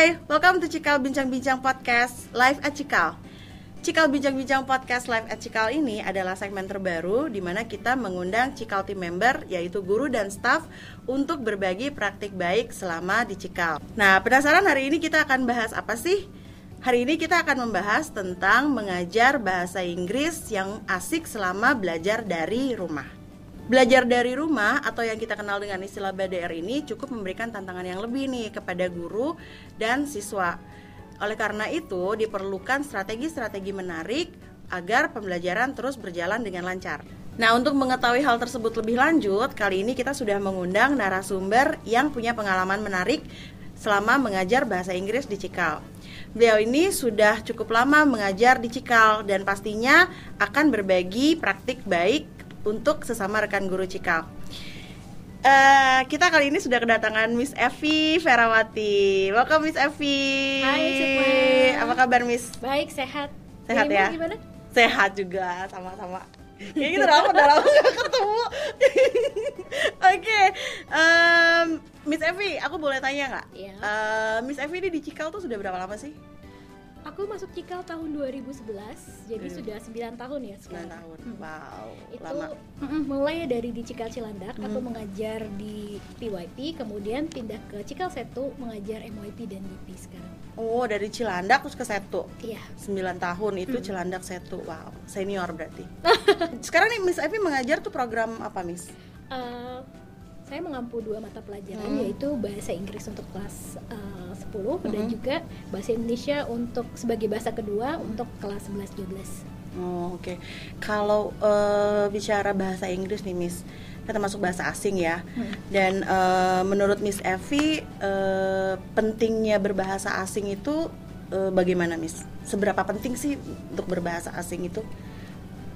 Hai, welcome to Cikal Bincang-Bincang Podcast Live at Cikal. Cikal Bincang-Bincang Podcast Live at Cikal ini adalah segmen terbaru di mana kita mengundang Cikal team member yaitu guru dan staff untuk berbagi praktik baik selama di Cikal. Nah, penasaran hari ini kita akan bahas apa sih? Hari ini kita akan membahas tentang mengajar bahasa Inggris yang asik selama belajar dari rumah. Belajar dari rumah atau yang kita kenal dengan istilah BDR ini cukup memberikan tantangan yang lebih nih kepada guru dan siswa. Oleh karena itu, diperlukan strategi-strategi menarik agar pembelajaran terus berjalan dengan lancar. Nah, untuk mengetahui hal tersebut lebih lanjut, kali ini kita sudah mengundang narasumber yang punya pengalaman menarik selama mengajar bahasa Inggris di Cikal. Beliau ini sudah cukup lama mengajar di Cikal dan pastinya akan berbagi praktik baik untuk sesama rekan guru Cikal. Uh, kita kali ini sudah kedatangan Miss Evi Ferawati. Welcome Miss Evi. Hai semua. Apa kabar Miss? Baik, sehat. Sehat ya? Gimana? Sehat juga, sama-sama. Kayak gitu lama udah lama gak ketemu. Oke, em, Miss Evi, aku boleh tanya nggak? Iya. Eh, Miss Evi ini di Cikal tuh sudah berapa lama sih? Aku masuk Cikal tahun 2011, jadi Hmm. sudah 9 tahun ya 9 sekarang. tahun. Hmm. Wow, Itu lama. mulai dari di Cikal Cilandak, aku Hmm. mengajar di PYP, kemudian pindah ke Cikal Setu mengajar MYP dan DP sekarang. Oh, dari Cilandak terus ke Setu. Iya. 9 tahun itu Hmm. Cilandak Setu. Wow, senior berarti. Sekarang nih Miss Evi mengajar tuh program apa, Miss? Eh, saya mengampu dua mata pelajaran Hmm. yaitu bahasa Inggris untuk kelas eh, 10 dan Hmm. juga bahasa Indonesia untuk sebagai bahasa kedua untuk kelas 11 12. Oh, oke. Kalau eh, bicara bahasa Inggris nih, Miss, kan termasuk bahasa asing ya. Hmm. Dan eh, menurut Miss Evi, eh, pentingnya berbahasa asing itu eh, bagaimana, Miss? Seberapa penting sih untuk berbahasa asing itu?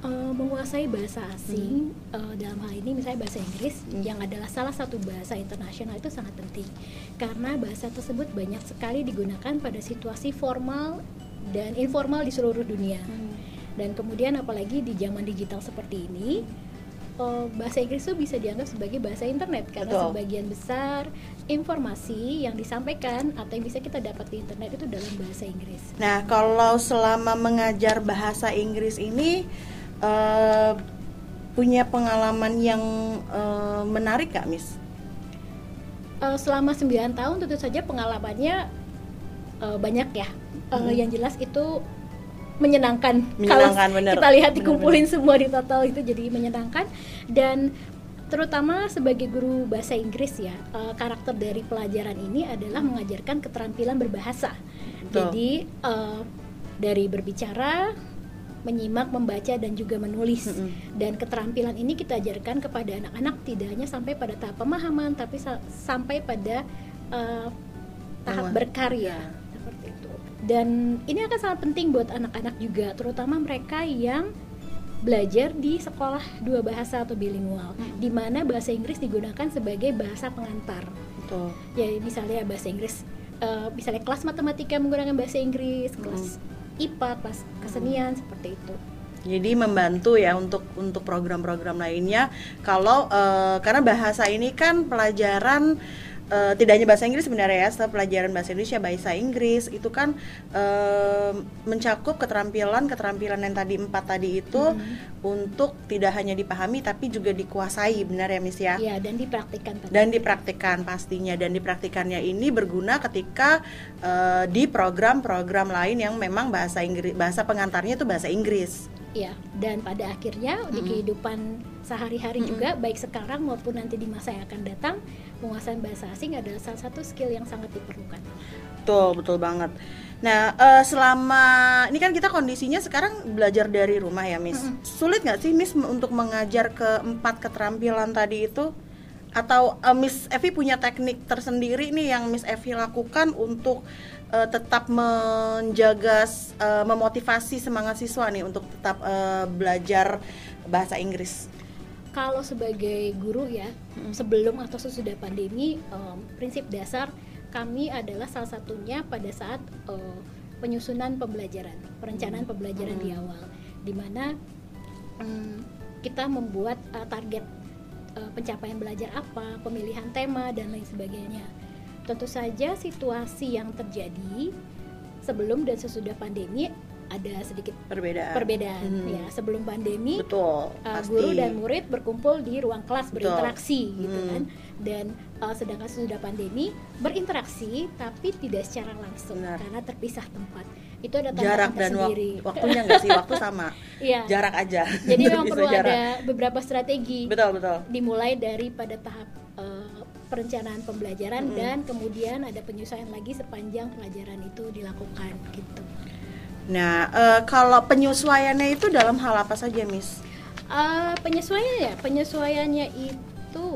Eh, menguasai bahasa asing eh, dalam hal ini misalnya bahasa Inggris Hmm. yang adalah salah satu bahasa internasional itu sangat penting karena bahasa tersebut banyak sekali digunakan pada situasi formal dan informal di seluruh dunia dan kemudian apalagi di zaman digital seperti ini eh, bahasa Inggris itu bisa dianggap sebagai bahasa internet karena Betul. sebagian besar informasi yang disampaikan atau yang bisa kita dapat di internet itu dalam bahasa Inggris. Nah, kalau selama mengajar bahasa Inggris ini eh, punya pengalaman yang eh, menarik gak, Miss? Eh, selama 9 tahun tentu saja pengalamannya eh, banyak ya. Eh, Hmm. Yang jelas itu menyenangkan. Menyenangkan, Kalau bener. kita lihat Bener, dikumpulin semua di total itu jadi menyenangkan dan terutama sebagai guru bahasa Inggris ya eh, karakter dari pelajaran ini adalah mengajarkan keterampilan berbahasa. Betul. Jadi eh, dari berbicara, menyimak, membaca dan juga menulis. Mm-mm. dan keterampilan ini kita ajarkan kepada anak-anak tidak hanya sampai pada tahap pemahaman tapi sa- sampai pada eh, tahap Mema- berkarya. Seperti itu. Dan ini akan sangat penting buat anak-anak juga terutama mereka yang belajar di sekolah dua bahasa atau bilingual Mm. di mana bahasa Inggris digunakan sebagai bahasa pengantar. Betul. ya misalnya bahasa Inggris eh, misalnya kelas matematika menggunakan bahasa Inggris kelas IPA kelas kesenian seperti itu Jadi membantu ya untuk untuk program-program lainnya. Kalau eh, karena bahasa ini kan pelajaran eh, tidak hanya bahasa Inggris sebenarnya ya, setelah pelajaran bahasa Indonesia, bahasa Inggris itu kan eh, mencakup keterampilan-keterampilan yang tadi empat tadi itu Mhm. untuk tidak hanya dipahami tapi juga dikuasai, benar ya Miss ya? ya dan dipraktikkan dan dipraktikkan pastinya dan dipraktikannya ini berguna ketika eh, di program-program lain yang memang bahasa Inggris bahasa pengantarnya itu bahasa Inggris. Ya, dan pada akhirnya di Mm-mm. kehidupan sehari-hari Mm-mm. juga baik sekarang maupun nanti di masa yang akan datang, penguasaan bahasa asing adalah salah satu skill yang sangat diperlukan. Betul, betul banget. Nah, eh, selama ini kan kita kondisinya sekarang belajar dari rumah ya, Miss. Mm-mm. Sulit nggak sih, Miss, untuk mengajar keempat keterampilan tadi itu? Atau eh, Miss Evi punya teknik tersendiri nih yang Miss Evi lakukan untuk eh, tetap menjaga, eh, memotivasi semangat siswa nih untuk tetap eh, belajar bahasa Inggris? Kalau sebagai guru ya, Mm. sebelum atau sesudah pandemi, em, prinsip dasar kami adalah salah satunya pada saat eh, penyusunan pembelajaran, perencanaan pembelajaran di Mm. awal, di mana mm, kita membuat eh, target eh, pencapaian belajar apa, pemilihan tema dan lain sebagainya. tentu saja situasi yang terjadi sebelum dan sesudah pandemi ada sedikit perbedaan perbedaan Hmm. ya sebelum pandemi betul uh, pasti guru dan murid berkumpul di ruang kelas Betul. berinteraksi gitu Hmm. kan dan uh, sedangkan sudah pandemi berinteraksi tapi tidak secara langsung Benar. karena terpisah tempat itu ada jarak dan wak- tersendiri waktunya nggak sih waktu sama Iya. jarak aja jadi memang perlu jarak. ada beberapa strategi betul betul dimulai dari pada tahap uh, perencanaan pembelajaran Mm-mm. dan kemudian ada penyesuaian lagi sepanjang pelajaran itu dilakukan gitu. Nah eh, kalau penyesuaiannya itu dalam hal apa saja miss Uh, penyesuaiannya ya, penyesuaiannya itu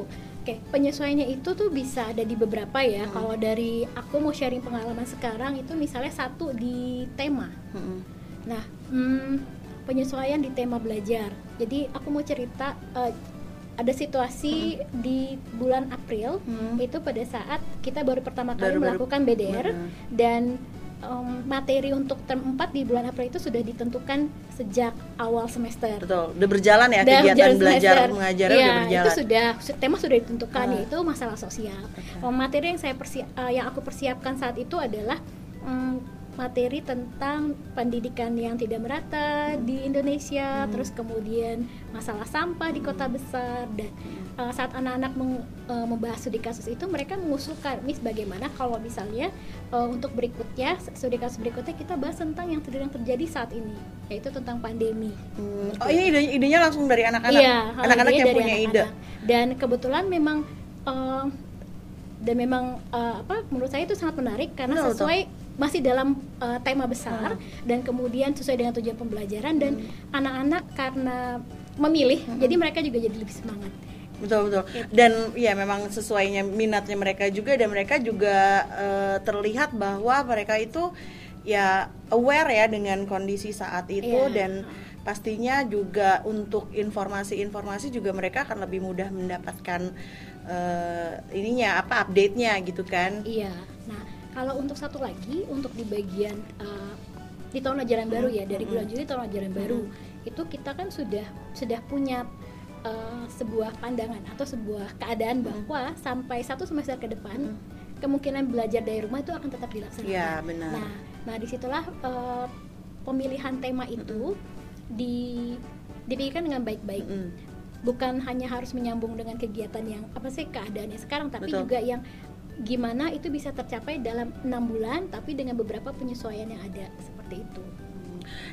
Oke, penyesuaiannya itu tuh bisa ada di beberapa ya. Hmm. Kalau dari aku mau sharing pengalaman sekarang itu misalnya satu di tema. Mm-mm. Nah, hmm, penyesuaian di tema belajar. Jadi aku mau cerita eh, ada situasi di bulan April Hmm. itu pada saat kita baru pertama kali Baru-baru- melakukan BDR Benar. dan em, materi untuk term 4 di bulan April itu sudah ditentukan sejak awal semester. betul udah berjalan ya Udah kegiatan berjalan belajar semester. mengajarnya Iya, udah berjalan itu sudah su- tema sudah ditentukan Ah. yaitu masalah sosial. Oh, materi yang saya persi- eh, yang aku persiapkan saat itu adalah mm, materi tentang pendidikan yang tidak merata di Indonesia, Hmm. terus kemudian masalah sampah di kota besar dan eh, saat anak-anak eh, membahas studi kasus itu mereka mengusulkan, Miss bagaimana kalau misalnya eh, untuk berikutnya studi kasus berikutnya kita bahas tentang yang sedang terjadi saat ini, yaitu tentang pandemi. Hmm. oh ini idenya, idenya langsung dari anak-anak Iya, hal anak-anak yang punya ide anak-anak. Dan kebetulan memang eh, dan memang eh, apa menurut saya itu sangat menarik karena Betul, sesuai masih dalam eh, tema besar Hmm. dan kemudian sesuai dengan tujuan pembelajaran dan anak-anak karena memilih Hmm. jadi mereka juga jadi lebih semangat. betul betul dan ya memang sesuainya minatnya mereka juga dan mereka juga eh, terlihat bahwa mereka itu ya aware ya dengan kondisi saat itu Iya. dan pastinya juga untuk informasi-informasi juga mereka akan lebih mudah mendapatkan eh, ininya apa update-nya gitu kan Iya. Nah, kalau untuk satu lagi untuk di bagian eh, di tahun ajaran baru ya dari bulan Juli tahun ajaran baru itu kita kan sudah sudah punya eh, sebuah pandangan atau sebuah keadaan bahwa sampai satu semester ke depan kemungkinan belajar dari rumah itu akan tetap dilaksanakan. Iya, benar. Nah, nah di situlah eh, pemilihan tema itu di dipikirkan dengan baik-baik. Bukan hanya harus menyambung dengan kegiatan yang apa sih keadaannya sekarang tapi Betul. juga yang gimana itu bisa tercapai dalam enam bulan tapi dengan beberapa penyesuaian yang ada seperti itu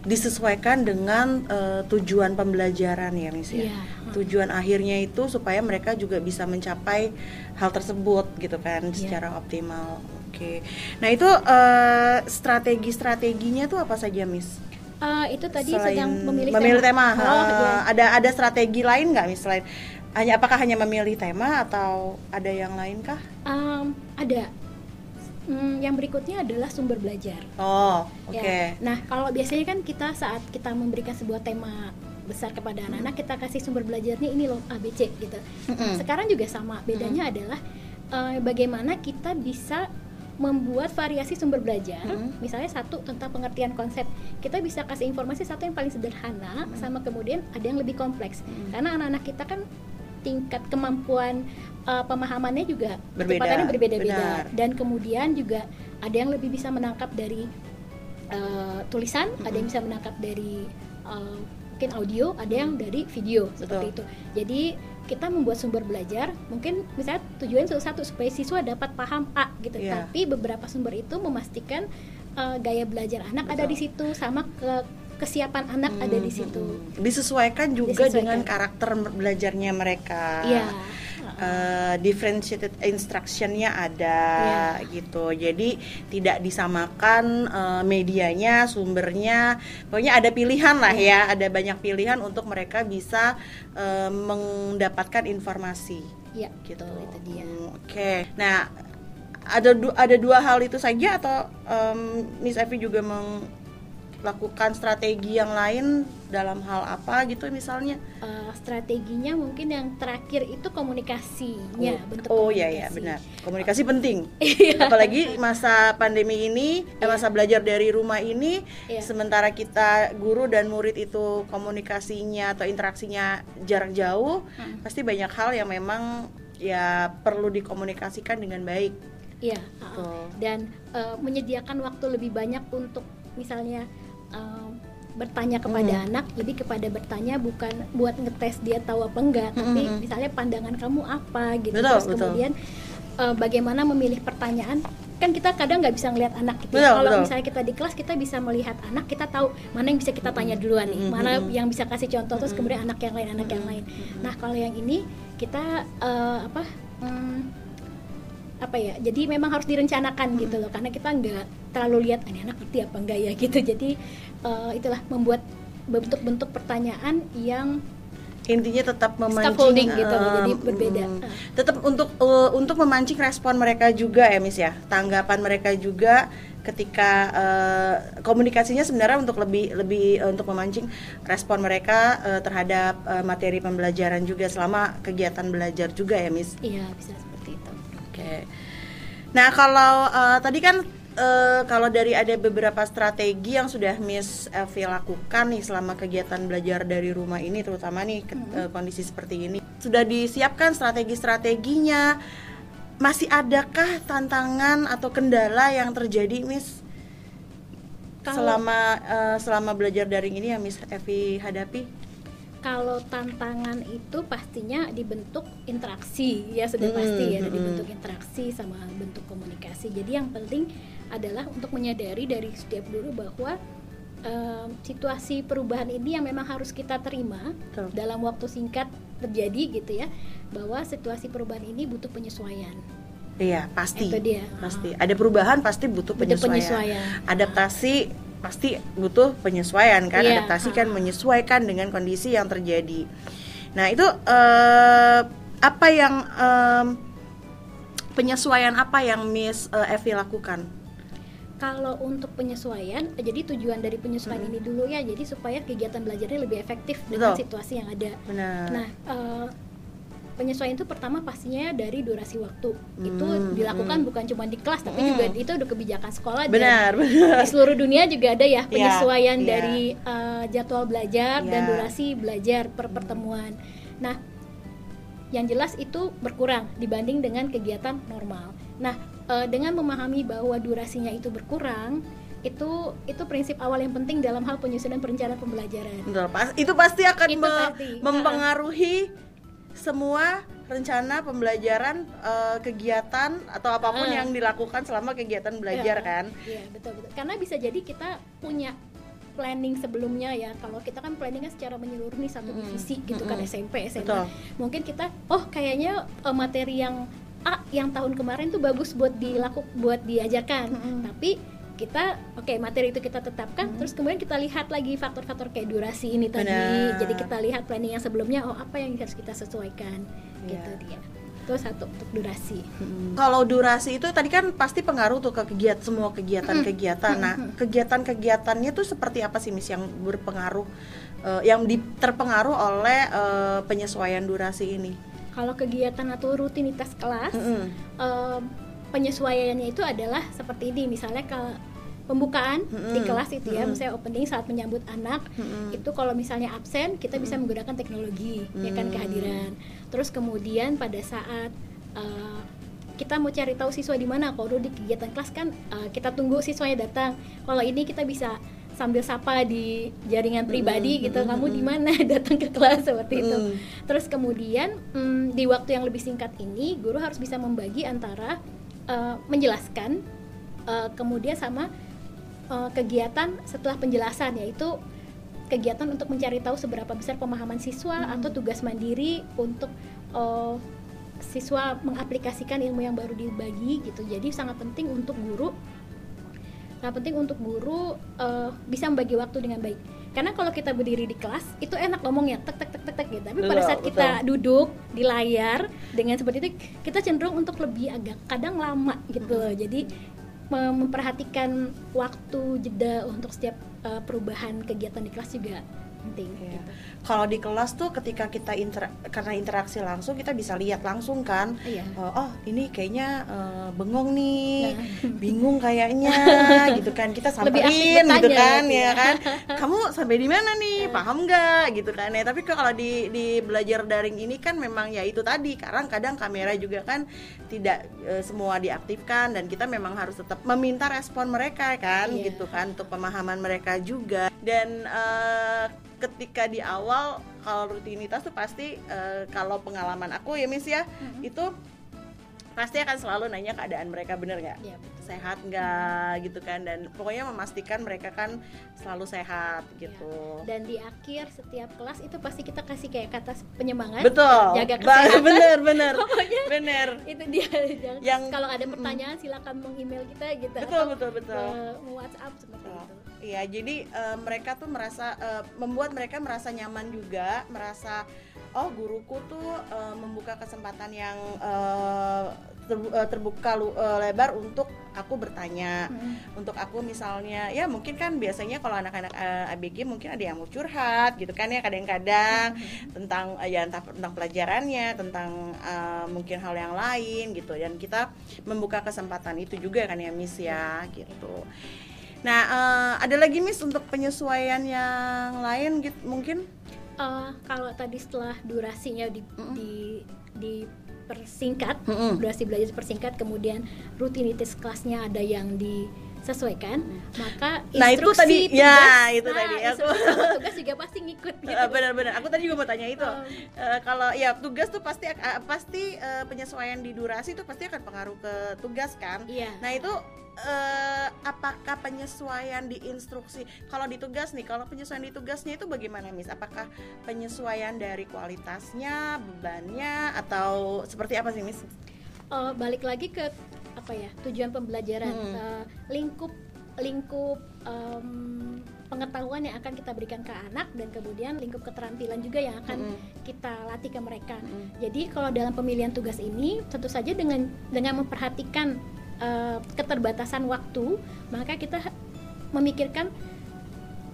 disesuaikan dengan eh, tujuan pembelajaran ya Miss ya. Iya. Tujuan akhirnya itu supaya mereka juga bisa mencapai hal tersebut gitu kan Iya. secara optimal. Oke. Nah, itu eh, strategi-strateginya tuh apa saja Miss? Eh, itu tadi Selain sedang memilih, tema. Oh, eh, iya. ada ada strategi lain nggak Miss selain hanya apakah hanya memilih tema atau ada yang lain kah? Em, ada Hmm, yang berikutnya adalah sumber belajar Oh, oke. Ya. Nah, kalau biasanya kan kita saat kita memberikan sebuah tema besar kepada anak-anak, kita kasih sumber belajarnya ini loh ABC gitu. Mm-mm. Sekarang juga sama. Bedanya adalah eh, bagaimana kita bisa membuat variasi sumber belajar. Mm. Misalnya satu tentang pengertian konsep. Kita bisa kasih informasi satu yang paling sederhana sama kemudian ada yang lebih kompleks. Mm. Karena anak-anak kita kan tingkat kemampuan eh, pemahamannya juga Berbeda. berbeda-beda dan kemudian juga ada yang lebih bisa menangkap dari eh, tulisan, ada yang bisa menangkap dari eh, mungkin audio, ada yang dari video seperti itu. Jadi kita membuat sumber belajar, mungkin misalnya tujuan satu, satu supaya siswa dapat paham A gitu. Iya. Tapi beberapa sumber itu memastikan eh, gaya belajar anak ada Betul. di situ, sama ke kesiapan anak ada di Hmm, situ. hmm. Disesuaikan juga Disesuaikan. dengan karakter belajarnya mereka. Iya. Eh, differentiated instructionnya ada Iya. gitu jadi tidak disamakan eh, medianya sumbernya pokoknya ada pilihan lah Iya. ya ada banyak pilihan untuk mereka bisa eh, mendapatkan informasi Iya, gitu betul, itu dia. Hmm, oke nah ada du- ada dua hal itu saja atau em, Miss Evi juga melakukan strategi yang lain dalam hal apa gitu misalnya Eh, strateginya mungkin yang terakhir itu komunikasinya bentuk oh iya ya komunikasi. benar komunikasi penting Iya. apalagi masa pandemi ini eh, masa belajar dari rumah ini Iya. sementara kita guru dan murid itu komunikasinya atau interaksinya jarak jauh Hmm. pasti banyak hal yang memang ya perlu dikomunikasikan dengan baik Iya. uh, dan uh, menyediakan waktu lebih banyak untuk misalnya uh, bertanya kepada hmm. anak, jadi kepada bertanya bukan buat ngetes dia tahu apa enggak, hmm. tapi misalnya pandangan kamu apa gitu. Betul, Terus betul. kemudian uh, bagaimana memilih pertanyaan kan kita kadang nggak bisa ngelihat anak gitu. Ya. Kalau misalnya kita di kelas kita bisa melihat anak, kita tahu mana yang bisa kita tanya duluan nih, mana yang bisa kasih contoh terus kemudian anak yang lain, anak yang lain. Nah kalau yang ini kita uh, apa? Hmm, apa ya jadi memang harus direncanakan gitu loh karena kita nggak terlalu lihat ini anak ngerti apa enggak ya? gitu. Jadi uh, itulah membuat bentuk-bentuk pertanyaan yang intinya tetap memancing gitu uh, jadi berbeda. uh. tetap untuk uh, untuk memancing respon mereka juga ya Miss ya. Tanggapan mereka juga ketika uh, komunikasinya sebenarnya untuk lebih lebih uh, untuk memancing respon mereka uh, terhadap uh, materi pembelajaran juga selama kegiatan belajar juga ya Miss. Iya bisa okay. nah kalau uh, tadi kan uh, kalau dari ada beberapa strategi yang sudah Miss Evi lakukan nih selama kegiatan belajar dari rumah ini terutama nih ke, uh, kondisi seperti ini sudah disiapkan strategi-strateginya? Masih adakah tantangan atau kendala yang terjadi Miss? Kalau, selama uh, selama belajar daring ini yang Miss Evi hadapi kalau tantangan itu pastinya dibentuk interaksi ya sudah hmm, pasti ya hmm. dibentuk interaksi sama bentuk komunikasi jadi yang penting adalah untuk menyadari dari setiap guru bahwa uh, situasi perubahan ini yang memang harus kita terima Betul. dalam waktu singkat terjadi gitu ya bahwa situasi perubahan ini butuh penyesuaian Iya pasti. Itu dia. Pasti. Ada perubahan pasti butuh penyesuaian. Butuh penyesuaian. Adaptasi pasti butuh penyesuaian kan. Yeah. Adaptasi kan menyesuaikan dengan kondisi yang terjadi. Nah itu uh, apa yang um, penyesuaian apa yang Miss uh, Evi lakukan? kalau untuk penyesuaian jadi tujuan dari penyesuaian hmm. ini dulu ya jadi supaya kegiatan belajarnya lebih efektif dengan Betul. situasi yang ada Benar. nah uh, penyesuaian itu pertama pastinya dari durasi waktu hmm, itu dilakukan hmm. bukan cuma di kelas tapi hmm. juga itu udah kebijakan sekolah benar, dan benar. di seluruh dunia juga ada ya iya, penyesuaian yeah, dari uh, jadwal belajar yeah. dan iya. durasi belajar per pertemuan nah yang jelas itu berkurang dibanding dengan kegiatan normal nah uh, dengan memahami bahwa durasinya itu berkurang itu itu prinsip awal yang penting dalam hal penyusunan perencanaan pembelajaran. Betul, pas, itu pasti akan itu me pasti. mempengaruhi uh, semua rencana pembelajaran uh, kegiatan atau apa pun uh, yang dilakukan selama kegiatan belajar iya, kan. Iya, betul betul. Karena bisa jadi kita punya planning sebelumnya ya. Kalau kita kan planningnya secara menyeluruh nih satu divisi mm, gitu mm, kan SMP, SMA. Betul. Mungkin kita oh kayaknya uh, materi yang A yang tahun kemarin tuh bagus buat dilaku buat diajarkan hmm. tapi kita oke okay, materi itu kita tetapkan hmm. terus kemudian kita lihat lagi faktor-faktor kayak durasi ini tadi Benar. jadi kita lihat planning yang sebelumnya oh apa yang harus kita sesuaikan yeah. gitu dia itu satu untuk durasi. Hmm. Kalau durasi itu tadi kan pasti pengaruh tuh ke kegiatan semua kegiatan-kegiatan. Hmm. Nah, kegiatan-kegiatannya tuh seperti apa sih Miss yang berpengaruh uh, yang di, terpengaruh oleh uh, penyesuaian durasi ini? kalau kegiatan atau rutinitas kelas mm -hmm. uh, penyesuaiannya itu adalah seperti ini misalnya kalau pembukaan mm -hmm. di kelas itu ya, mm -hmm. misalnya opening saat menyambut anak, mm -hmm. itu kalau misalnya absen kita bisa menggunakan teknologi, mm -hmm. ya kan kehadiran. Terus kemudian pada saat uh, kita mau cari tahu siswa di mana, kalau di kegiatan kelas kan uh, kita tunggu siswanya datang. Kalau ini kita bisa sambil sapa di jaringan pribadi mm gitu kamu di mana datang ke kelas seperti itu mm. terus kemudian mm, di waktu yang lebih singkat ini guru harus bisa membagi antara uh, menjelaskan uh, kemudian sama uh, kegiatan setelah penjelasan yaitu kegiatan untuk mencari tahu seberapa besar pemahaman siswa mm. atau tugas mandiri untuk uh, siswa mengaplikasikan ilmu yang baru dibagi gitu jadi sangat penting untuk guru sangat penting untuk guru uh, bisa membagi waktu dengan baik karena kalau kita berdiri di kelas itu enak ngomongnya tek tek tek tek tek gitu. Tapi pada saat kita duduk di layar dengan seperti itu kita cenderung untuk lebih agak kadang lama gitu loh. Jadi memperhatikan waktu jeda untuk setiap uh, perubahan kegiatan di kelas juga penting Iya. gitu. Kalau di kelas tuh ketika kita inter karena interaksi langsung kita bisa lihat langsung kan. Iya. Oh, oh, ini kayaknya eh, bengong nih, Nah. bingung kayaknya gitu kan. Kita samperin gitu kan ya ya. kan. Kamu sampai di mana nih? Paham nggak gitu kan ya. Tapi kalau di di belajar daring ini kan memang ya itu tadi. Kadang-kadang kamera juga kan tidak eh, semua diaktifkan dan kita memang harus tetap meminta respon mereka kan Iya. gitu kan untuk pemahaman mereka juga. Dan eh, ketika di awal kalau rutinitas tuh pasti eh, kalau pengalaman aku ya Miss ya itu pasti akan selalu nanya keadaan mereka bener nggak Iya, betul. sehat nggak gitu kan dan pokoknya memastikan mereka kan selalu sehat Iya. gitu Dan di akhir setiap kelas itu pasti kita kasih kayak kata penyemangat. betul Jaga kesehatan. bener bener Pokoknya bener itu dia Jangan- Yang- kalau ada pertanyaan silakan meng-email kita gitu betul atau betul betul ke WhatsApp seperti Betul. itu. Iya, jadi eh, mereka tuh merasa eh, membuat mereka merasa nyaman juga, merasa oh guruku tuh eh, membuka kesempatan yang eh, terbuka lu- eh, lebar untuk aku bertanya. Mm. Untuk aku misalnya, ya mungkin kan biasanya kalau anak-anak eh, ABG mungkin ada yang mau curhat gitu kan ya kadang-kadang tentang eh, ya entah tentang pelajarannya, tentang eh, mungkin hal yang lain gitu dan kita membuka kesempatan itu juga kan ya Miss ya gitu. Nah, eh, ada lagi Miss untuk penyesuaian yang lain gitu mungkin? Eh, kalau tadi setelah durasinya di, di dipersingkat, Mm-mm. durasi belajar dipersingkat, kemudian rutinitas kelasnya ada yang disesuaikan, maka Nah, itu instruksi tadi- tugas, ya, itu nah, tadi. Aku- tugas juga pasti ngikut gitu. Eh, Benar-benar, aku tadi juga mau tanya itu. Oh. Eh, kalau ya tugas tuh pasti eh, pasti eh, penyesuaian di durasi itu pasti akan pengaruh ke tugas kan. Iya. Nah itu eh, apakah penyesuaian di instruksi? Kalau di tugas nih, kalau penyesuaian di tugasnya itu bagaimana, Miss? Apakah penyesuaian dari kualitasnya, bebannya, atau seperti apa sih, Miss? Eh, balik lagi ke apa ya tujuan pembelajaran Hmm. Eh, lingkup lingkup em, pengetahuan yang akan kita berikan ke anak dan kemudian lingkup keterampilan juga yang akan Mm-mm. kita latih ke mereka. Mm-mm. Jadi kalau dalam pemilihan tugas ini tentu saja dengan dengan memperhatikan eh, keterbatasan waktu, maka kita memikirkan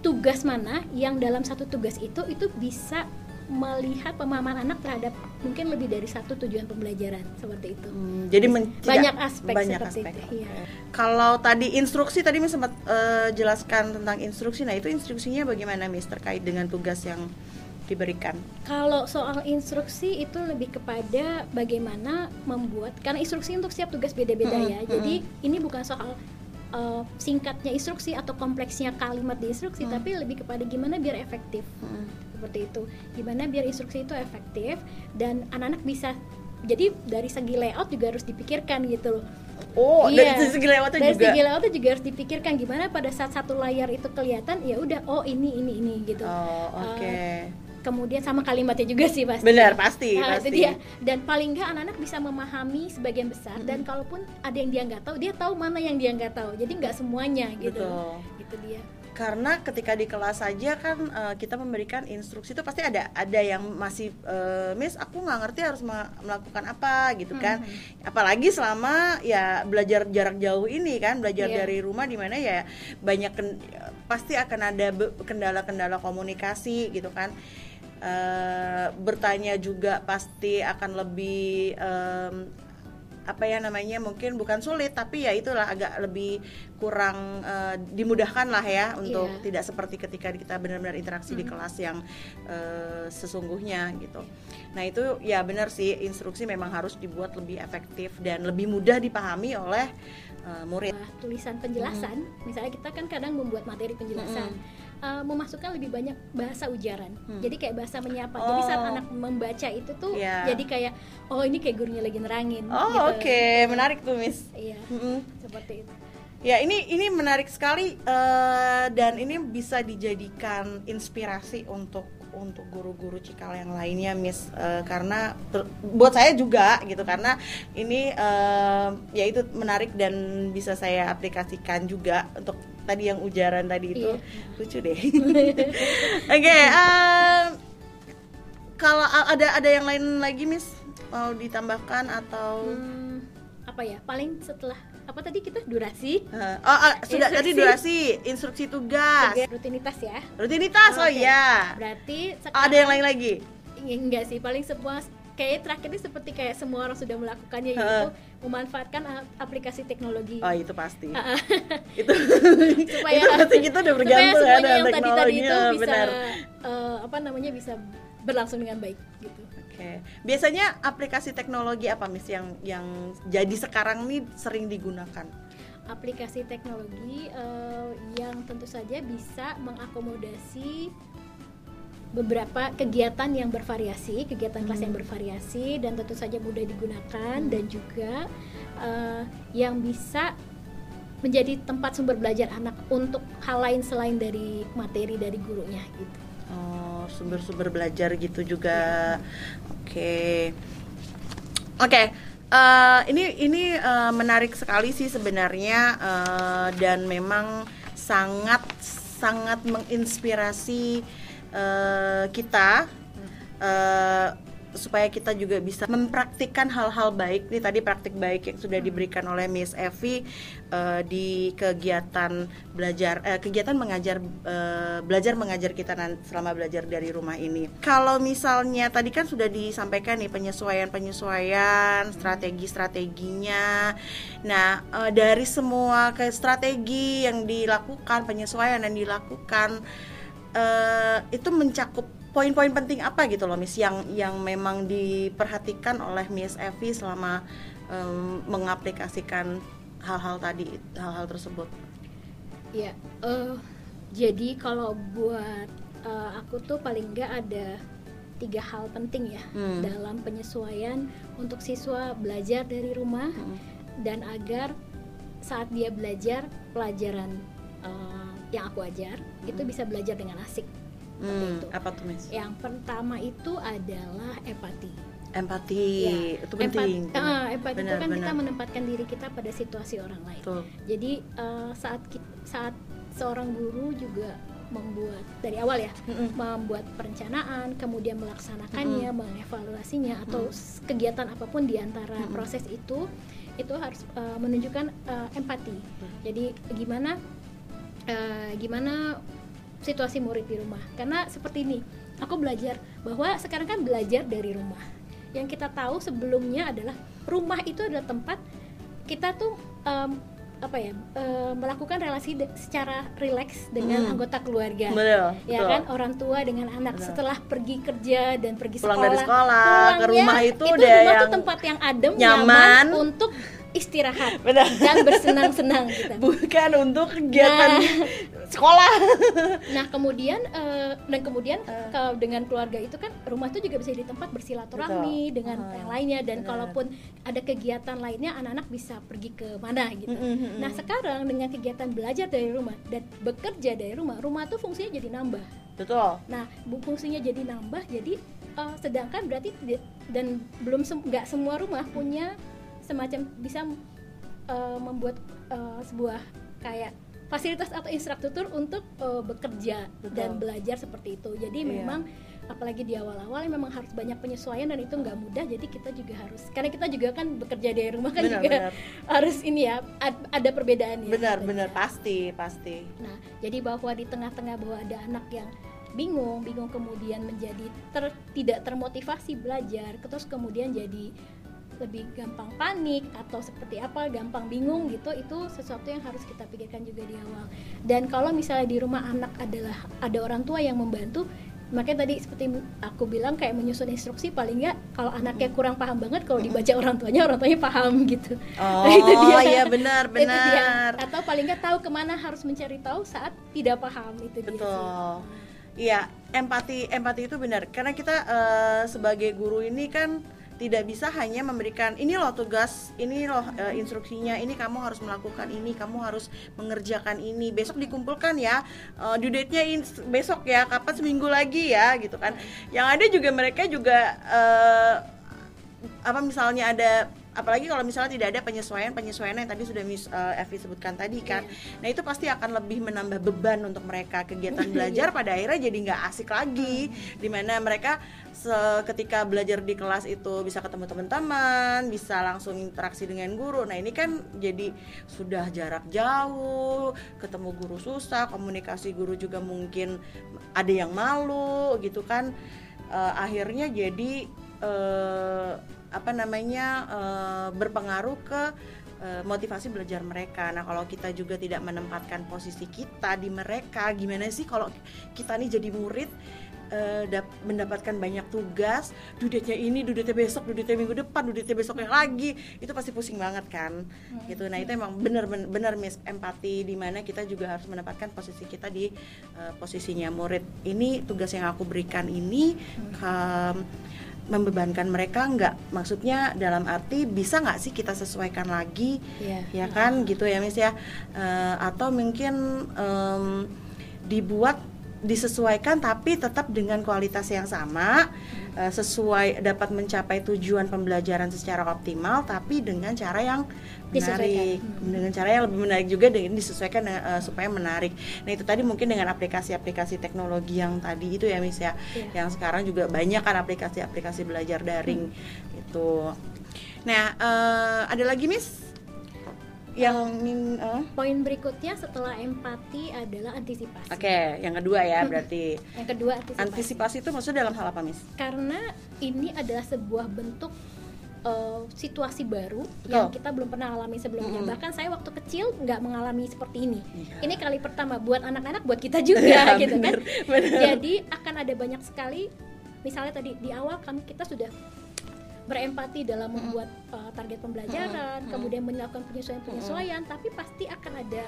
tugas mana yang dalam satu tugas itu itu bisa melihat pemahaman anak terhadap mungkin lebih dari satu tujuan pembelajaran seperti itu. Hmm, jadi men- Banyak tidak- aspek banyak seperti aspek. itu, iya. Kalau tadi instruksi tadi Miss sempat eh, jelaskan tentang instruksi. Nah, itu instruksinya bagaimana Miss terkait dengan tugas yang diberikan? Kalau soal instruksi itu lebih kepada bagaimana membuat karena instruksi untuk setiap tugas beda-beda Mm-mm, ya. Jadi ini bukan soal uh, singkatnya instruksi atau kompleksnya kalimat di instruksi, Mm. tapi lebih kepada gimana biar efektif Hmm. Seperti itu. Gimana biar instruksi itu efektif dan anak-anak bisa jadi dari segi layout juga harus dipikirkan gitu loh. Oh, Iya. dari segi lewatnya Dari juga. segi layout juga harus dipikirkan gimana pada saat satu layar itu kelihatan ya udah oh ini ini ini gitu. Oh, oke. Kemudian sama kalimatnya juga sih pasti. Benar, pasti, Nah, pasti. itu dia. Dan paling nggak anak-anak bisa memahami sebagian besar dan kalaupun ada yang dia nggak tahu, dia tahu mana yang dia nggak tahu. Jadi nggak semuanya gitu. Betul. Gitu dia. Karena ketika di kelas saja kan eh, kita memberikan instruksi itu pasti ada ada yang masih eh, Miss aku nggak ngerti harus me- melakukan apa gitu kan. Mhm. Apalagi selama ya belajar jarak jauh ini kan, belajar Iya. dari rumah di mana ya banyak pasti akan ada kendala-kendala komunikasi gitu kan. Eh, bertanya juga pasti akan lebih em, apa ya namanya mungkin bukan sulit tapi ya itulah agak lebih kurang eh, dimudahkan lah ya untuk Iya. tidak seperti ketika kita benar-benar interaksi di kelas yang eh, sesungguhnya gitu. Nah itu ya benar sih instruksi memang harus dibuat lebih efektif dan lebih mudah dipahami oleh eh, murid. Wah, tulisan penjelasan, misalnya kita kan kadang membuat materi penjelasan, eh, memasukkan lebih banyak bahasa ujaran. Hmm. Jadi kayak bahasa menyapa. Jadi saat Oh. anak membaca itu tuh, Iya. jadi kayak oh ini kayak gurunya lagi nerangin. Oh gitu. oke menarik tuh Miss. Iya, Mm-mm. seperti itu. Ya ini ini menarik sekali eh, dan ini bisa dijadikan inspirasi untuk untuk guru-guru cikal yang lainnya, Miss. Eh, karena ter- buat saya juga gitu karena ini eh, ya itu menarik dan bisa saya aplikasikan juga untuk tadi yang ujaran tadi itu Iya. lucu deh. Oke, em, kalau a- ada ada yang lain lagi, Miss mau ditambahkan atau Hmm, apa ya? Paling setelah apa tadi kita durasi Uh, oh, oh, sudah tadi Instruksi. durasi, instruksi tugas, tiga rutinitas ya rutinitas. Oh Oke. iya. berarti Oh, ada yang lain lagi? Ya, enggak sih paling semua kayak terakhir ini seperti kayak semua orang sudah melakukannya yaitu memanfaatkan a- aplikasi teknologi Oh itu pasti. Ah. itu supaya itu pasti kita udah bergantung ya dengan yang tadi tadi itu bisa benar. eh, apa namanya bisa berlangsung dengan baik gitu Oke. Biasanya aplikasi teknologi apa Miss yang yang jadi sekarang nih sering digunakan? aplikasi teknologi eh, yang tentu saja bisa mengakomodasi beberapa kegiatan yang bervariasi, kegiatan kelas yang Hmm. bervariasi dan tentu saja mudah digunakan dan juga eh, yang bisa menjadi tempat sumber belajar anak untuk hal lain selain dari materi dari gurunya gitu. Oh, sumber-sumber belajar gitu juga. Oke. Oke. eh, ini ini eh, menarik sekali sih sebenarnya eh, dan memang sangat sangat menginspirasi eh, kita eh, supaya kita juga bisa mempraktikkan hal-hal baik nih tadi praktik baik yang sudah diberikan oleh Miss Evi eh, di kegiatan belajar eh, kegiatan mengajar eh, belajar mengajar kita selama belajar dari rumah ini. Kalau misalnya tadi kan sudah disampaikan nih penyesuaian-penyesuaian strategi-strateginya. Nah, eh, dari semua ke strategi yang dilakukan, penyesuaian yang dilakukan eh, itu mencakup poin-poin penting apa gitu loh Miss yang yang memang diperhatikan oleh Miss Evi selama em, mengaplikasikan hal-hal tadi hal-hal tersebut. Ya, eh, jadi kalau buat eh, aku tuh paling nggak ada tiga hal penting ya Hmm. dalam penyesuaian untuk siswa belajar dari rumah Hmm. dan agar saat dia belajar pelajaran eh, yang aku ajar itu bisa belajar dengan asik. Hmm, itu. apa tuh Miss? Yang pertama itu adalah empati. Empati Ya, itu penting. Empat, ah, empati itu Benar, kan kita benar. menempatkan diri kita pada situasi orang lain. Betul. Jadi eh, saat saat seorang guru juga membuat dari awal ya, Mm-mm. membuat perencanaan, kemudian melaksanakannya, mengevaluasinya atau s- kegiatan apa pun di antara Mm-mm. proses itu, itu harus eh, menunjukkan eh, empati. Jadi gimana eh, gimana situasi murid di rumah? Karena seperti ini, aku belajar bahwa sekarang kan belajar dari rumah. Yang kita tahu sebelumnya adalah rumah itu adalah tempat kita tuh em, apa ya eh, melakukan relasi de- secara rileks dengan Mm. anggota keluarga Betul. ya betul. kan orang tua dengan anak Benar. setelah pergi kerja dan pergi Pulang sekolah dari sekolah, ke pulangnya, rumah itu udah rumah tuh yang tempat yang adem nyaman. nyaman, untuk istirahat Benar. dan bersenang-senang kita bukan untuk kegiatan Nah. sekolah. Nah kemudian eh, dan kemudian Eh. kalau dengan keluarga itu kan rumah itu juga bisa jadi tempat bersilaturahmi Betul. dengan Ah, yang lainnya dan benar. kalaupun ada kegiatan lainnya anak-anak bisa pergi ke mana gitu. Mm-mm, mm-mm. Nah sekarang dengan kegiatan belajar dari rumah dan bekerja dari rumah, rumah tuh fungsinya jadi nambah. Betul. Nah fungsinya jadi nambah jadi eh, sedangkan berarti dan belum sem- nggak semua rumah punya semacam bisa eh, membuat eh, sebuah kayak fasilitas atau infrastruktur untuk eh, bekerja Betul. dan belajar seperti itu. Jadi Iya. memang apalagi di awal-awal memang harus banyak penyesuaian dan itu nggak mudah. Jadi kita juga harus karena kita juga kan bekerja dari rumah kan Benar, juga benar. harus ini ya ad- ada perbedaan ya. Benar, sebenarnya. benar pasti, pasti. Nah, jadi bahwa di tengah-tengah bahwa ada anak yang bingung, bingung kemudian menjadi ter- tidak termotivasi belajar, terus kemudian jadi lebih gampang panik atau seperti apa, gampang bingung gitu, itu sesuatu yang harus kita pikirkan juga di awal. Dan kalau misalnya di rumah anak adalah ada orang tua yang membantu, makanya tadi seperti aku bilang kayak menyusun instruksi paling nggak kalau anaknya kurang paham banget kalau dibaca orang tuanya orang tuanya paham gitu. Oh, Itu dia. iya benar, Itu dia. benar. Atau paling nggak tahu ke mana harus mencari tahu saat tidak paham itu dia sih. Betul. Iya, empati empati itu benar. Karena kita eh, sebagai guru ini kan tidak bisa hanya memberikan ini loh tugas, ini loh eh, instruksinya, ini kamu harus melakukan ini, kamu harus mengerjakan ini. Besok dikumpulkan ya, eh, due date-nya in- besok ya, kapan seminggu lagi ya, gitu kan. Yang ada juga mereka juga eh, apa misalnya ada apalagi kalau misalnya tidak ada penyesuaian penyesuaian yang tadi sudah Miss uh, Evi sebutkan tadi kan. Iya. nah itu pasti akan lebih menambah beban untuk mereka. Kegiatan belajar pada akhirnya jadi nggak asik lagi. Di mana mereka ketika belajar di kelas itu bisa ketemu teman-teman bisa langsung interaksi dengan guru. Nah ini kan jadi sudah jarak jauh ketemu guru susah komunikasi guru juga mungkin ada yang malu gitu kan. Eh, akhirnya jadi eh, apa namanya eh, berpengaruh ke eh, motivasi belajar mereka. Nah, kalau kita juga tidak menempatkan posisi kita di mereka, gimana sih kalau kita nih jadi murid eh, dap- mendapatkan banyak tugas, dudetnya ini, dudetnya besok, dudetnya minggu depan, dudetnya besoknya lagi, itu pasti pusing banget kan, gitu. Nah itu emang bener miss empati di mana kita juga harus menempatkan posisi kita di eh, posisinya murid. Ini tugas yang aku berikan ini ke- membebankan mereka nggak? Maksudnya dalam arti bisa nggak sih kita sesuaikan lagi? Iya. ya kan gitu ya Miss ya Eh, atau mungkin em, dibuat disesuaikan tapi tetap dengan kualitas yang sama eh, sesuai dapat mencapai tujuan pembelajaran secara optimal tapi dengan cara yang menarik. Disesuaikan. dengan cara yang lebih menarik juga dengan disesuaikan eh, supaya menarik. Nah itu tadi mungkin dengan aplikasi-aplikasi teknologi yang tadi itu ya Miss ya. Iya. yang sekarang juga banyak kan aplikasi-aplikasi belajar daring itu nah eh, ada lagi Miss yang min- eh? Poin berikutnya setelah empati adalah antisipasi. Oke, yang kedua ya berarti Yang kedua antisipasi. antisipasi itu maksudnya dalam hal apa, Miss? Karena ini adalah sebuah bentuk uh, situasi baru Betul. yang kita belum pernah alami sebelumnya. Mm-mm. Bahkan saya waktu kecil nggak mengalami seperti ini. Iya. Ini kali pertama buat anak-anak, buat kita juga Ya, gitu bener, kan. bener. Jadi akan ada banyak sekali misalnya tadi di awal kami kita sudah berempati dalam membuat uh, target pembelajaran, kemudian melakukan penyesuaian-penyesuaian, tapi pasti akan ada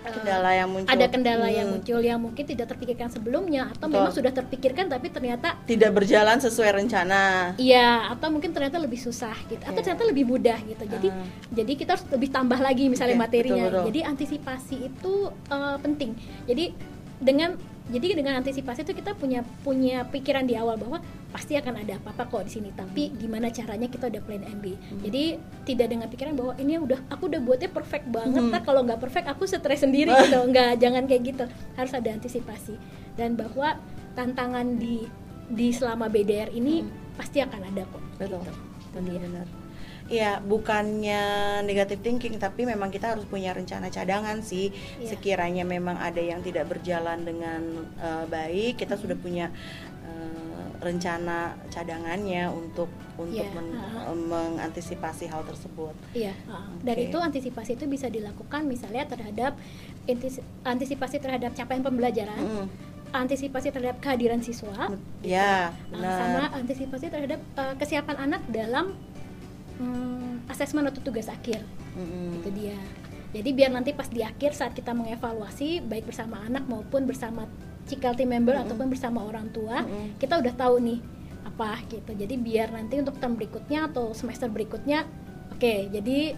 uh, kendala yang muncul. ada kendala yang Hmm. muncul yang mungkin tidak terpikirkan sebelumnya atau Betul. memang sudah terpikirkan tapi ternyata Tidak berjalan sesuai rencana. iya atau mungkin ternyata lebih susah gitu atau Oke. ternyata lebih mudah gitu jadi Ah. jadi kita harus lebih tambah lagi misalnya Oke, materinya betul, betul. jadi antisipasi itu uh, penting jadi dengan jadi dengan antisipasi itu kita punya punya pikiran di awal bahwa pasti akan ada apa-apa kok di sini tapi gimana caranya kita udah plan MB Hmm. jadi tidak dengan pikiran bahwa ini udah aku udah buatnya perfect banget Hmm. ntar kalau nggak perfect aku stres sendiri gitu nggak jangan kayak gitu harus ada antisipasi dan bahwa tantangan di di selama BDR ini pasti akan ada kok Betul. gitu. Benar-benar. Iya, bukannya negative thinking, tapi memang kita harus punya rencana cadangan sih. Iya. Sekiranya memang ada yang tidak berjalan dengan eh, baik, kita sudah punya eh, rencana cadangannya untuk untuk Iya, men- eh, mengantisipasi hal tersebut. Iya, uh, dan Oke. itu antisipasi itu bisa dilakukan misalnya terhadap antisipasi terhadap capaian pembelajaran, Mm. antisipasi terhadap kehadiran siswa, Ya, uh, sama benar. antisipasi terhadap uh, kesiapan anak dalam hmm, asesmen atau tugas akhir. Mm-mm. Itu dia. Jadi biar nanti pas di akhir saat kita mengevaluasi baik bersama anak maupun bersama cikal team member Mm-mm. ataupun bersama orang tua, Mm-mm. kita udah tahu nih apa gitu. Jadi biar nanti untuk term berikutnya atau semester berikutnya, oke, jadi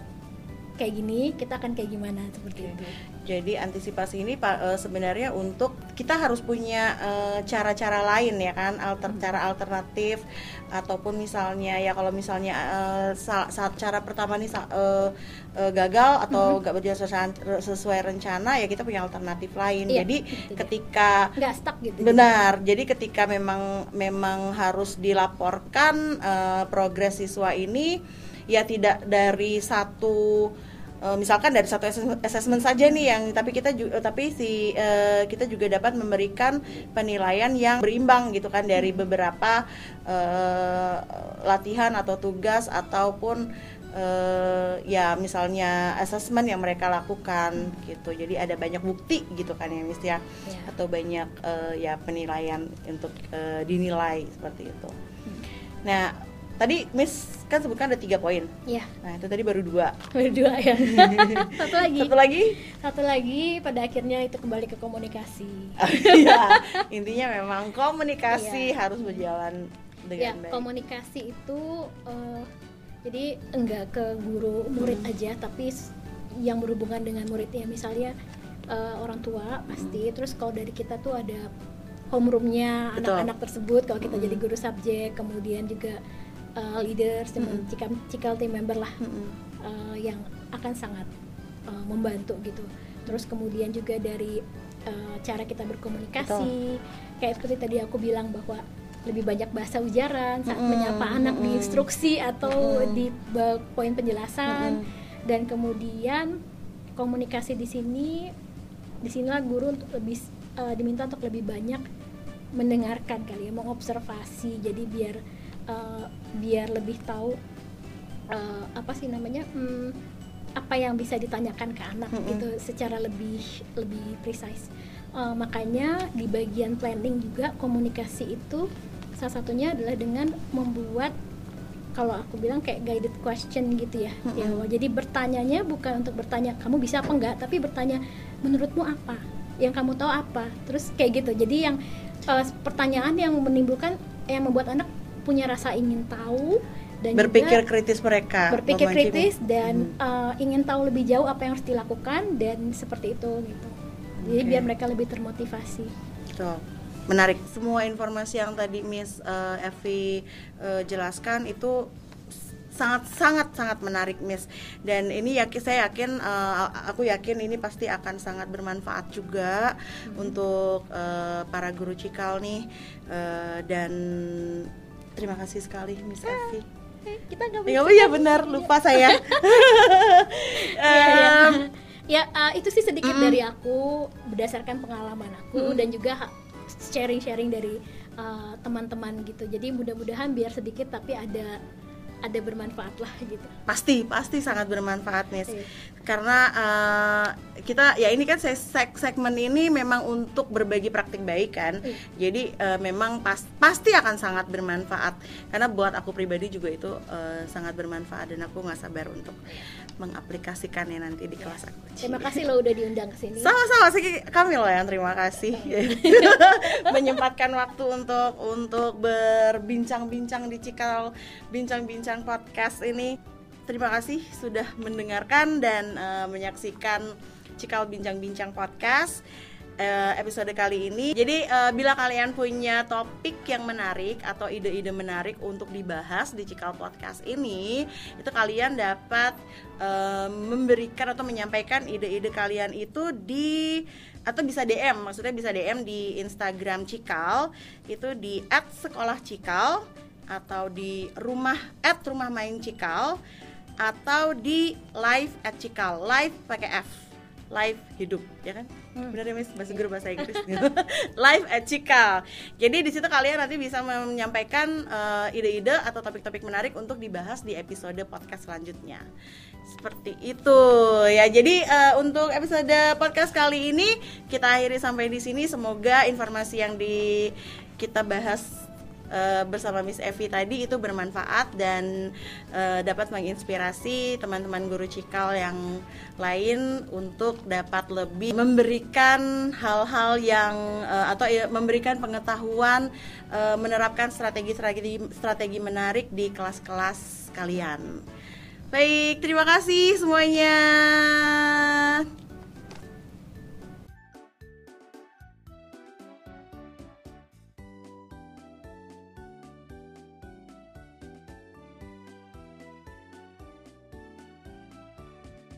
kayak gini, kita akan kayak gimana seperti itu. Jadi antisipasi ini eh, sebenarnya untuk kita harus punya eh, cara-cara lain ya kan, alter cara alternatif ataupun misalnya ya kalau misalnya eh, sa- saat cara pertama nih sa- eh, eh, gagal atau nggak berjalan sesuai, sesuai rencana ya kita punya alternatif lain. Iya, Jadi itu dia. ketika Nggak stuck gitu. Benar. Jadi ketika memang memang harus dilaporkan eh, progres siswa ini ya tidak dari satu eh, misalkan dari satu assess- assessment saja nih yang tapi kita juga tapi si eh, kita juga dapat memberikan penilaian yang berimbang gitu kan dari beberapa eh, latihan atau tugas ataupun eh, ya misalnya assessment yang mereka lakukan gitu. Jadi ada banyak bukti gitu kan ya Miss ya Ya. atau banyak eh, ya penilaian untuk eh, dinilai seperti itu. Nah, tadi Miss kan sebutkan ada tiga poin. Iya, Nah, itu tadi baru dua. berdua ya. Satu lagi. Satu lagi, Satu lagi pada akhirnya itu kembali ke komunikasi. ya intinya memang komunikasi Iya. harus berjalan ya dengan baik. komunikasi itu eh, jadi enggak ke guru murid Hmm. aja tapi yang berhubungan dengan muridnya misalnya eh, orang tua pasti Hmm. terus kalau dari kita tuh ada homeroomnya anak-anak tersebut kalau kita Hmm. jadi guru subjek kemudian juga uh, leaders dan Mm-mm. cikal, cikal team member lah Mm-mm. uh, yang akan sangat uh, membantu gitu. Terus kemudian juga dari uh, cara kita berkomunikasi, kayak seperti tadi aku bilang bahwa lebih banyak bahasa ujaran saat Mm-mm, menyapa anak di mm-mm. instruksi atau Mm-mm. di poin penjelasan Mm-mm. dan kemudian komunikasi di sini di sinilah guru untuk lebih uh, diminta untuk lebih banyak mendengarkan kali ya mengobservasi jadi biar uh, biar lebih tahu uh, apa sih namanya hmm, apa yang bisa ditanyakan ke anak Mm-mm. gitu secara lebih lebih precise. Uh, makanya di bagian planning juga komunikasi itu salah satunya adalah dengan membuat kalau aku bilang kayak guided question gitu ya Mm-mm. ya jadi bertanyanya bukan untuk bertanya kamu bisa apa enggak? tapi bertanya menurutmu apa? Yang kamu tahu apa? Terus kayak gitu. Jadi yang uh, pertanyaan yang menimbulkan yang membuat anak punya rasa ingin tahu dan berpikir juga kritis mereka berpikir memancing. kritis dan Hmm. uh, ingin tahu lebih jauh apa yang harus dilakukan dan seperti itu gitu. Jadi biar mereka lebih termotivasi. Tuh, menarik. Semua informasi yang tadi Miss eh, Evi eh, jelaskan itu sangat sangat sangat menarik Miss. Dan ini yakin saya yakin eh, aku yakin ini pasti akan sangat bermanfaat juga untuk eh, para guru cikal nih. Eh, dan terima kasih sekali Miss Evi. Eh, kita nggak Ya, bisa iya benar lupa saya. Em, ya uh, itu sih sedikit Mm-mm. dari aku berdasarkan pengalaman aku Mm-mm. dan juga ha- sharing-sharing dari uh, teman-teman gitu jadi mudah-mudahan biar sedikit tapi ada ada bermanfaat lah gitu. Pasti pasti sangat bermanfaat Miss. Iya. karena eh, kita ya ini kan se- seg- segmen ini memang untuk berbagi praktik baik kan? Iya. jadi eh, memang pas- pasti akan sangat bermanfaat. Karena buat aku pribadi juga itu eh, sangat bermanfaat dan aku nggak sabar untuk mengaplikasikannya nanti di kelas aku. Terima kasih lo udah diundang ke sini. Sama-sama sih kami loh yang terima kasih. Menyempatkan waktu untuk untuk berbincang-bincang di Cikal bincang-bincang podcast ini. Terima kasih sudah mendengarkan dan eh, menyaksikan Cikal bincang-bincang podcast eh, episode kali ini. Jadi eh, bila kalian punya topik yang menarik atau ide-ide menarik untuk dibahas di Cikal podcast ini itu kalian dapat eh, memberikan atau menyampaikan ide-ide kalian itu di atau bisa DM maksudnya bisa DM di Instagram Cikal itu di @sekolahcikal atau di rumah rumah main Cikal atau di live at Cikal. Live pakai F. Live hidup ya kan? Hmm. benar ya Miss? Bahasa guru bahasa Inggris live at Cikal. Jadi di situ kalian nanti bisa menyampaikan eh, ide-ide atau topik-topik menarik untuk dibahas di episode podcast selanjutnya. Seperti itu. Ya jadi eh, untuk episode podcast kali ini kita akhiri sampai di sini. Semoga informasi yang di kita bahas eh, bersama Miss Evi tadi itu bermanfaat dan eh, dapat menginspirasi teman-teman guru cikal yang lain untuk dapat lebih memberikan hal-hal yang eh, atau ya, memberikan pengetahuan eh, menerapkan strategi-strategi strategi menarik di kelas-kelas kalian. Baik, terima kasih semuanya.